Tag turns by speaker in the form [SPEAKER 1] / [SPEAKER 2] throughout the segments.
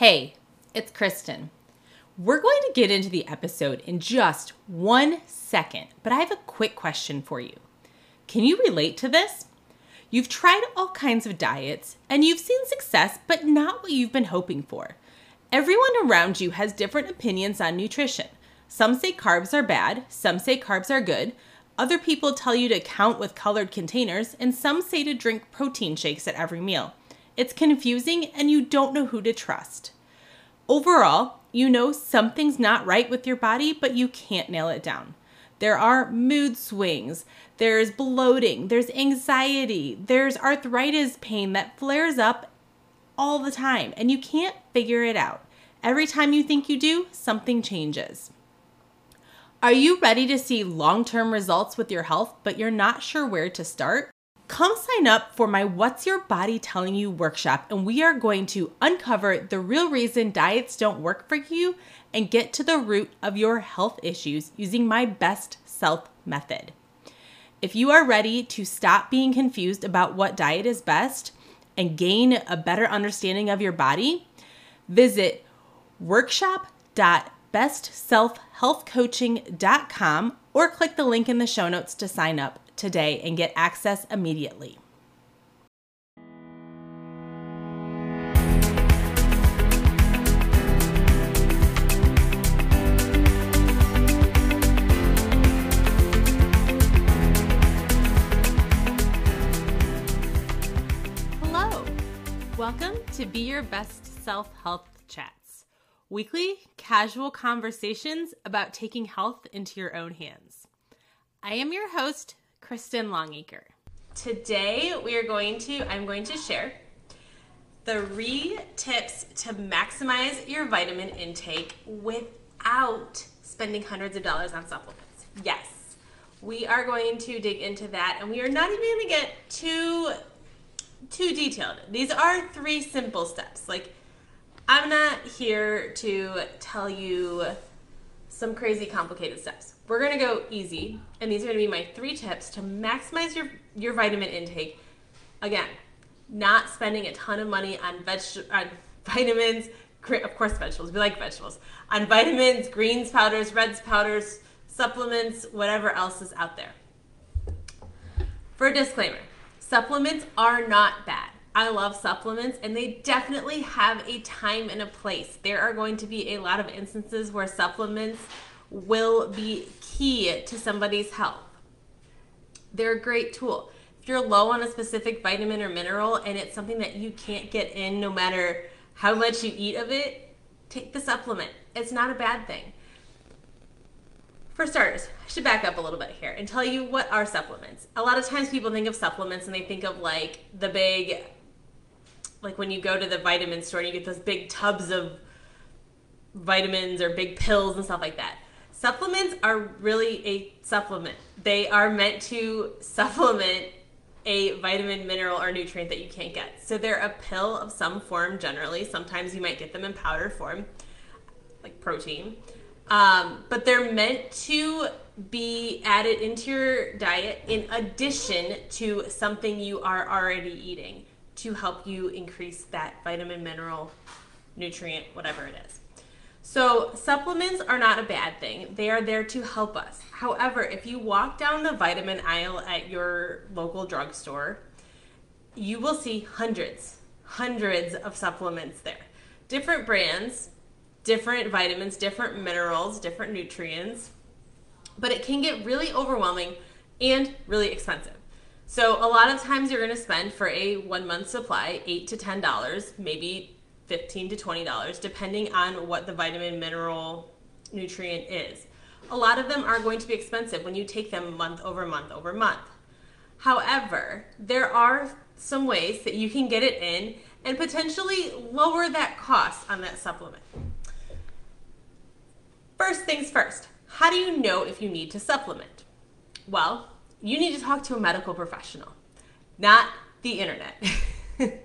[SPEAKER 1] Hey, it's Kristen. We're going to get into the episode in just one second, but I have a quick question for you. Can you relate to this? You've tried all kinds of diets and you've seen success, but not what you've been hoping for. Everyone around you has different opinions on nutrition. Some say carbs are bad, some say carbs are good. Other people tell you to count with colored containers, and some say to drink protein shakes at every meal. It's confusing and you don't know who to trust. Overall, you know something's not right with your body, but you can't nail it down. There are mood swings, there's bloating, there's anxiety, there's arthritis pain that flares up all the time, and you can't figure it out. Every time you think you do, something changes. Are you ready to see long term results with your health, but you're not sure where to start? Come sign up for my What's Your Body Telling You workshop, and we are going to uncover the real reason diets don't work for you and get to the root of your health issues using my best self method. If you are ready to stop being confused about what diet is best and gain a better understanding of your body, visit workshop.bestselfhealthcoaching.com or click the link in the show notes to sign up today and get access immediately. Hello. Welcome to Be Your Best Self Health Chats, weekly casual conversations about taking health into your own hands. I am your host, Kristen Longacre. Today we are going to, I'm going to share three tips to maximize your vitamin intake without spending hundreds of dollars on supplements. Yes, we are going to dig into that and we are not even going to get too too detailed. These are three simple steps. Like I'm not here to tell you some crazy complicated steps. We're gonna go easy, and these are gonna be my three tips to maximize your, your vitamin intake. Again, not spending a ton of money on veg on vitamins, of course vegetables, we like vegetables, on vitamins, greens powders, reds powders, supplements, whatever else is out there. For a disclaimer, supplements are not bad. I love supplements and they definitely have a time and a place. There are going to be a lot of instances where supplements will be key to somebody's health. They're a great tool. If you're low on a specific vitamin or mineral and it's something that you can't get in no matter how much you eat of it, take the supplement. It's not a bad thing. For starters, I should back up a little bit here and tell you what are supplements. A lot of times people think of supplements and they think of like the big, like when you go to the vitamin store and you get those big tubs of vitamins or big pills and stuff like that. Supplements are really a supplement. They are meant to supplement a vitamin, mineral, or nutrient that you can't get. So they're a pill of some form generally. Sometimes you might get them in powder form, like protein. Um, but they're meant to be added into your diet in addition to something you are already eating to help you increase that vitamin, mineral, nutrient, whatever it is. So, supplements are not a bad thing. They are there to help us. However, if you walk down the vitamin aisle at your local drugstore, you will see hundreds, hundreds of supplements there. Different brands, different vitamins, different minerals, different nutrients, but it can get really overwhelming and really expensive. So a lot of times you're going to spend for a one month supply eight to ten dollars, maybe fifteen to twenty dollars, depending on what the vitamin, mineral, nutrient is. A lot of them are going to be expensive when you take them month over month over month. However, there are some ways that you can get it in and potentially lower that cost on that supplement. First things first, how do you know if you need to supplement? Well, you need to talk to a medical professional, not the internet.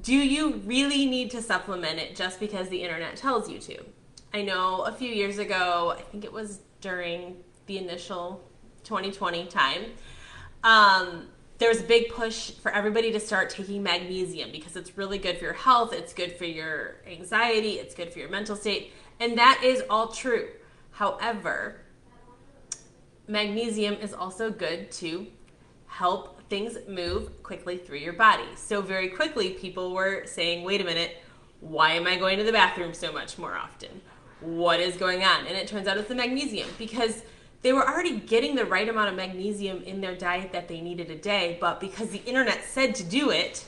[SPEAKER 1] do you really need to supplement it just because the internet tells you to? I know a few years ago, I think it was during the initial 2020 time, um, was a big push for everybody to start taking magnesium because it's really good for your health, it's good for your anxiety, it's good for your mental state, and that is all true. However, magnesium is also good to help things move quickly through your body. So, very quickly, people were saying, wait a minute, why am I going to the bathroom so much more often? What is going on? And it turns out it's the magnesium because they were already getting the right amount of magnesium in their diet that they needed a day, but because the internet said to do it,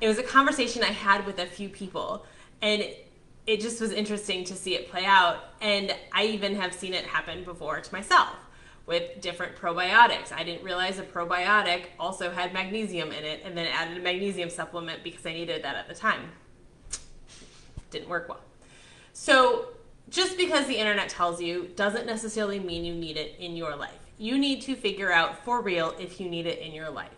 [SPEAKER 1] it was a conversation I had with a few people. And it just was interesting to see it play out. And I even have seen it happen before to myself with different probiotics. I didn't realize a probiotic also had magnesium in it and then added a magnesium supplement because I needed that at the time. Didn't work well. So, just because the internet tells you doesn't necessarily mean you need it in your life. You need to figure out for real if you need it in your life.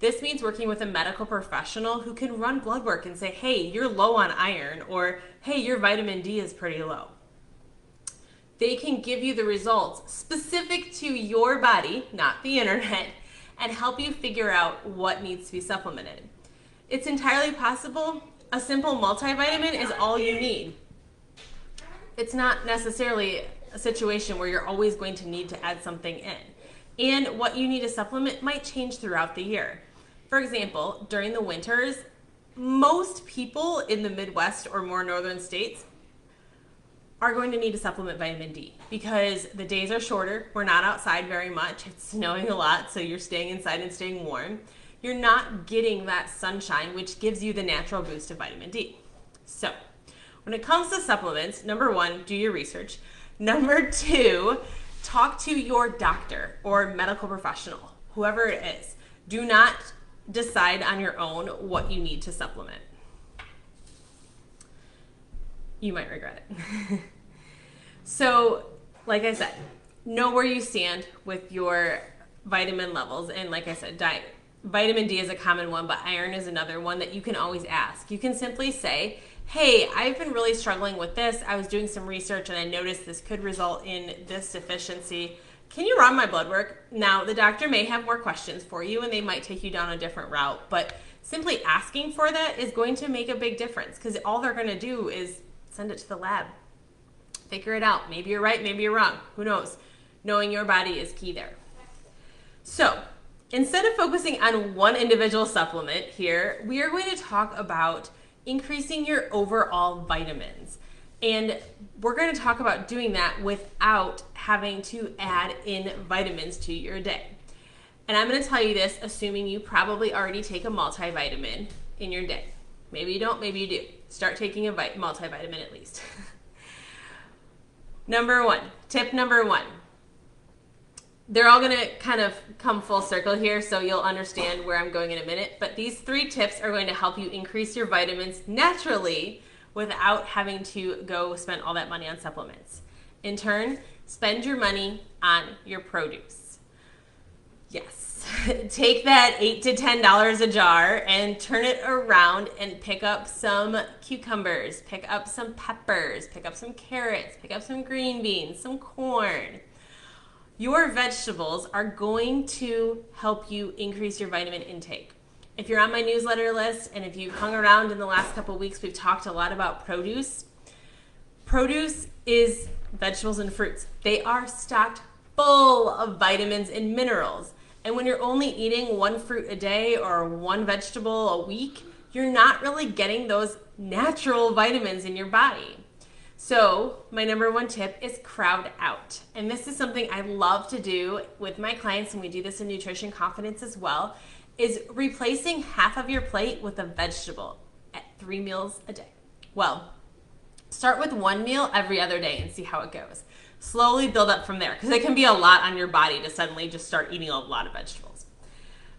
[SPEAKER 1] This means working with a medical professional who can run blood work and say, hey, you're low on iron, or hey, your vitamin D is pretty low they can give you the results specific to your body, not the internet, and help you figure out what needs to be supplemented. It's entirely possible a simple multivitamin is all you need. It's not necessarily a situation where you're always going to need to add something in. And what you need to supplement might change throughout the year. For example, during the winters, most people in the Midwest or more northern states are going to need to supplement vitamin D because the days are shorter. We're not outside very much. It's snowing a lot, so you're staying inside and staying warm. You're not getting that sunshine, which gives you the natural boost of vitamin D. So, when it comes to supplements, number one, do your research. Number two, talk to your doctor or medical professional, whoever it is. Do not decide on your own what you need to supplement you might regret it. so, like I said, know where you stand with your vitamin levels. And like I said, diet. Vitamin D is a common one, but iron is another one that you can always ask. You can simply say, Hey, I've been really struggling with this. I was doing some research and I noticed this could result in this deficiency. Can you run my blood work? Now, the doctor may have more questions for you and they might take you down a different route, but simply asking for that is going to make a big difference because all they're going to do is send it to the lab. Figure it out. Maybe you're right, maybe you're wrong. Who knows? Knowing your body is key there. So, instead of focusing on one individual supplement here, we are going to talk about increasing your overall vitamins. And we're going to talk about doing that without having to add in vitamins to your day. And I'm going to tell you this assuming you probably already take a multivitamin in your day. Maybe you don't, maybe you do. Start taking a multivitamin at least. number one, tip number one. They're all going to kind of come full circle here, so you'll understand where I'm going in a minute. But these three tips are going to help you increase your vitamins naturally without having to go spend all that money on supplements. In turn, spend your money on your produce. Yes take that eight to ten dollars a jar and turn it around and pick up some cucumbers, pick up some peppers, pick up some carrots, pick up some green beans, some corn. Your vegetables are going to help you increase your vitamin intake. If you're on my newsletter list and if you've hung around in the last couple weeks, we've talked a lot about produce. Produce is vegetables and fruits. They are stocked full of vitamins and minerals. And when you're only eating one fruit a day or one vegetable a week, you're not really getting those natural vitamins in your body. So, my number one tip is crowd out. And this is something I love to do with my clients, and we do this in Nutrition Confidence as well, is replacing half of your plate with a vegetable at three meals a day. Well, start with one meal every other day and see how it goes slowly build up from there because it can be a lot on your body to suddenly just start eating a lot of vegetables.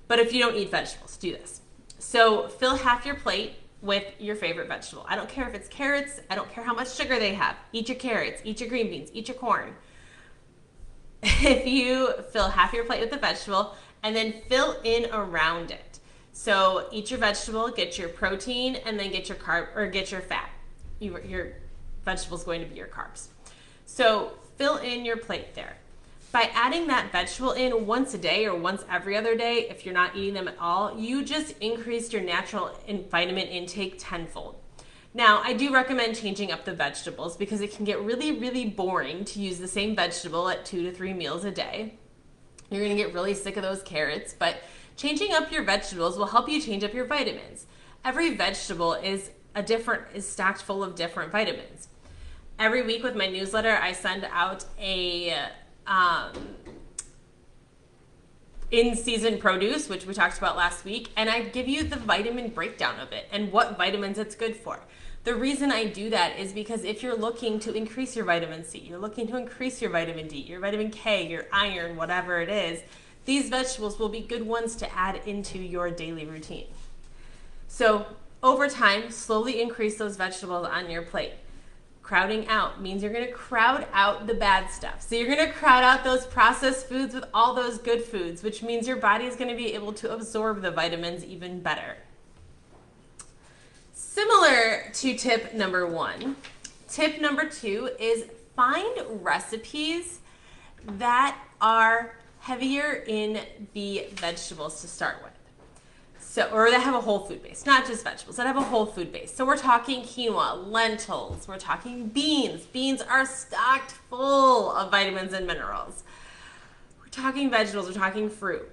[SPEAKER 1] But if you don't eat vegetables, do this. So fill half your plate with your favorite vegetable. I don't care if it's carrots, I don't care how much sugar they have. Eat your carrots, eat your green beans, eat your corn. If you fill half your plate with the vegetable and then fill in around it. So eat your vegetable, get your protein, and then get your carb or get your fat. You, your vegetable is going to be your carbs. So fill in your plate there. By adding that vegetable in once a day or once every other day, if you're not eating them at all, you just increased your natural vitamin intake tenfold. Now, I do recommend changing up the vegetables because it can get really, really boring to use the same vegetable at two to three meals a day. You're gonna get really sick of those carrots, but changing up your vegetables will help you change up your vitamins. Every vegetable is a different is stacked full of different vitamins. Every week with my newsletter, I send out a um, in season produce, which we talked about last week, and I give you the vitamin breakdown of it and what vitamins it's good for. The reason I do that is because if you're looking to increase your vitamin C, you're looking to increase your vitamin D, your vitamin K, your iron, whatever it is, these vegetables will be good ones to add into your daily routine. So, over time, slowly increase those vegetables on your plate. Crowding out means you're going to crowd out the bad stuff. So you're going to crowd out those processed foods with all those good foods, which means your body is going to be able to absorb the vitamins even better. Similar to tip number one, tip number two is find recipes that are heavier in the vegetables to start with. So, or that have a whole food base, not just vegetables, that have a whole food base. So we're talking quinoa, lentils, we're talking beans. Beans are stocked full of vitamins and minerals. We're talking vegetables, we're talking fruit.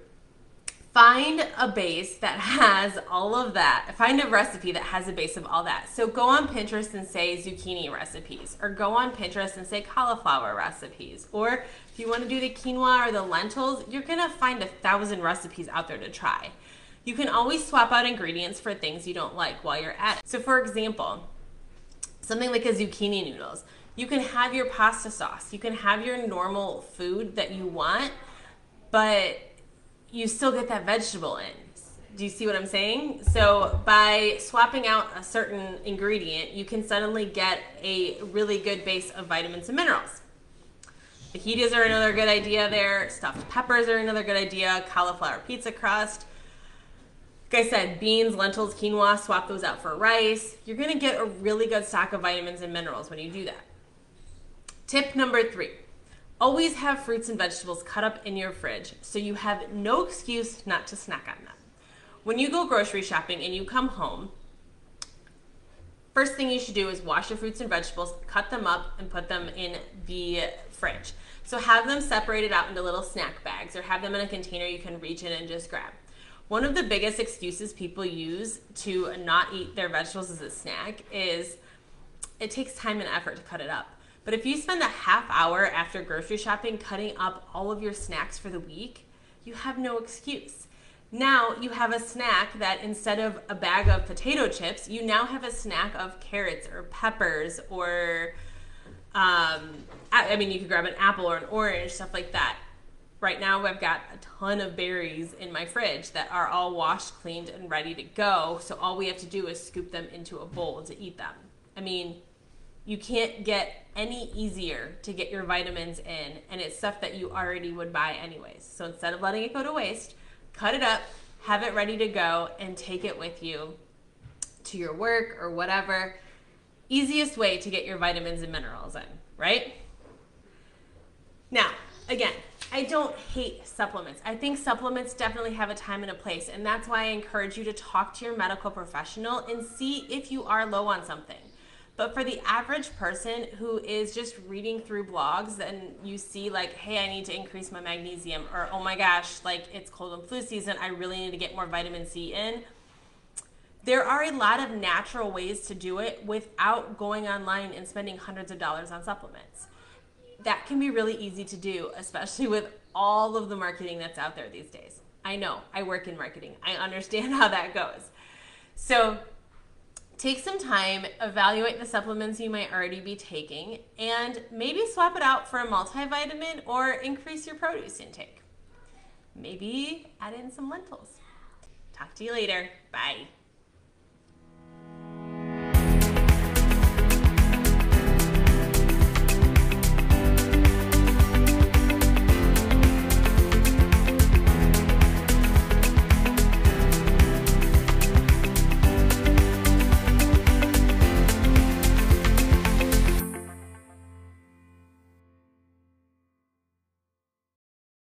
[SPEAKER 1] Find a base that has all of that. Find a recipe that has a base of all that. So go on Pinterest and say zucchini recipes, or go on Pinterest and say cauliflower recipes. Or if you want to do the quinoa or the lentils, you're gonna find a thousand recipes out there to try. You can always swap out ingredients for things you don't like while you're at it. So for example, something like a zucchini noodles, you can have your pasta sauce, you can have your normal food that you want, but you still get that vegetable in. Do you see what I'm saying? So by swapping out a certain ingredient, you can suddenly get a really good base of vitamins and minerals. Fajitas are another good idea there. Stuffed peppers are another good idea. Cauliflower pizza crust. Like I said, beans, lentils, quinoa, swap those out for rice. You're gonna get a really good stock of vitamins and minerals when you do that. Tip number three always have fruits and vegetables cut up in your fridge so you have no excuse not to snack on them. When you go grocery shopping and you come home, first thing you should do is wash your fruits and vegetables, cut them up, and put them in the fridge. So have them separated out into little snack bags or have them in a container you can reach in and just grab. One of the biggest excuses people use to not eat their vegetables as a snack is it takes time and effort to cut it up. But if you spend a half hour after grocery shopping cutting up all of your snacks for the week, you have no excuse. Now you have a snack that instead of a bag of potato chips, you now have a snack of carrots or peppers or, um, I mean, you could grab an apple or an orange, stuff like that. Right now, I've got a ton of berries in my fridge that are all washed, cleaned, and ready to go. So all we have to do is scoop them into a bowl to eat them. I mean, you can't get any easier to get your vitamins in, and it's stuff that you already would buy anyways. So instead of letting it go to waste, cut it up, have it ready to go, and take it with you to your work or whatever. Easiest way to get your vitamins and minerals in, right? Now, again, I don't hate supplements. I think supplements definitely have a time and a place, and that's why I encourage you to talk to your medical professional and see if you are low on something. But for the average person who is just reading through blogs and you see, like, hey, I need to increase my magnesium, or oh my gosh, like it's cold and flu season, I really need to get more vitamin C in. There are a lot of natural ways to do it without going online and spending hundreds of dollars on supplements that can be really easy to do, especially with all of the marketing that's out there these days. I know, I work in marketing, I understand how that goes. So, take some time, evaluate the supplements you might already be taking, and maybe swap it out for a multivitamin or increase your produce intake. Maybe add in some lentils. Talk to you later. Bye.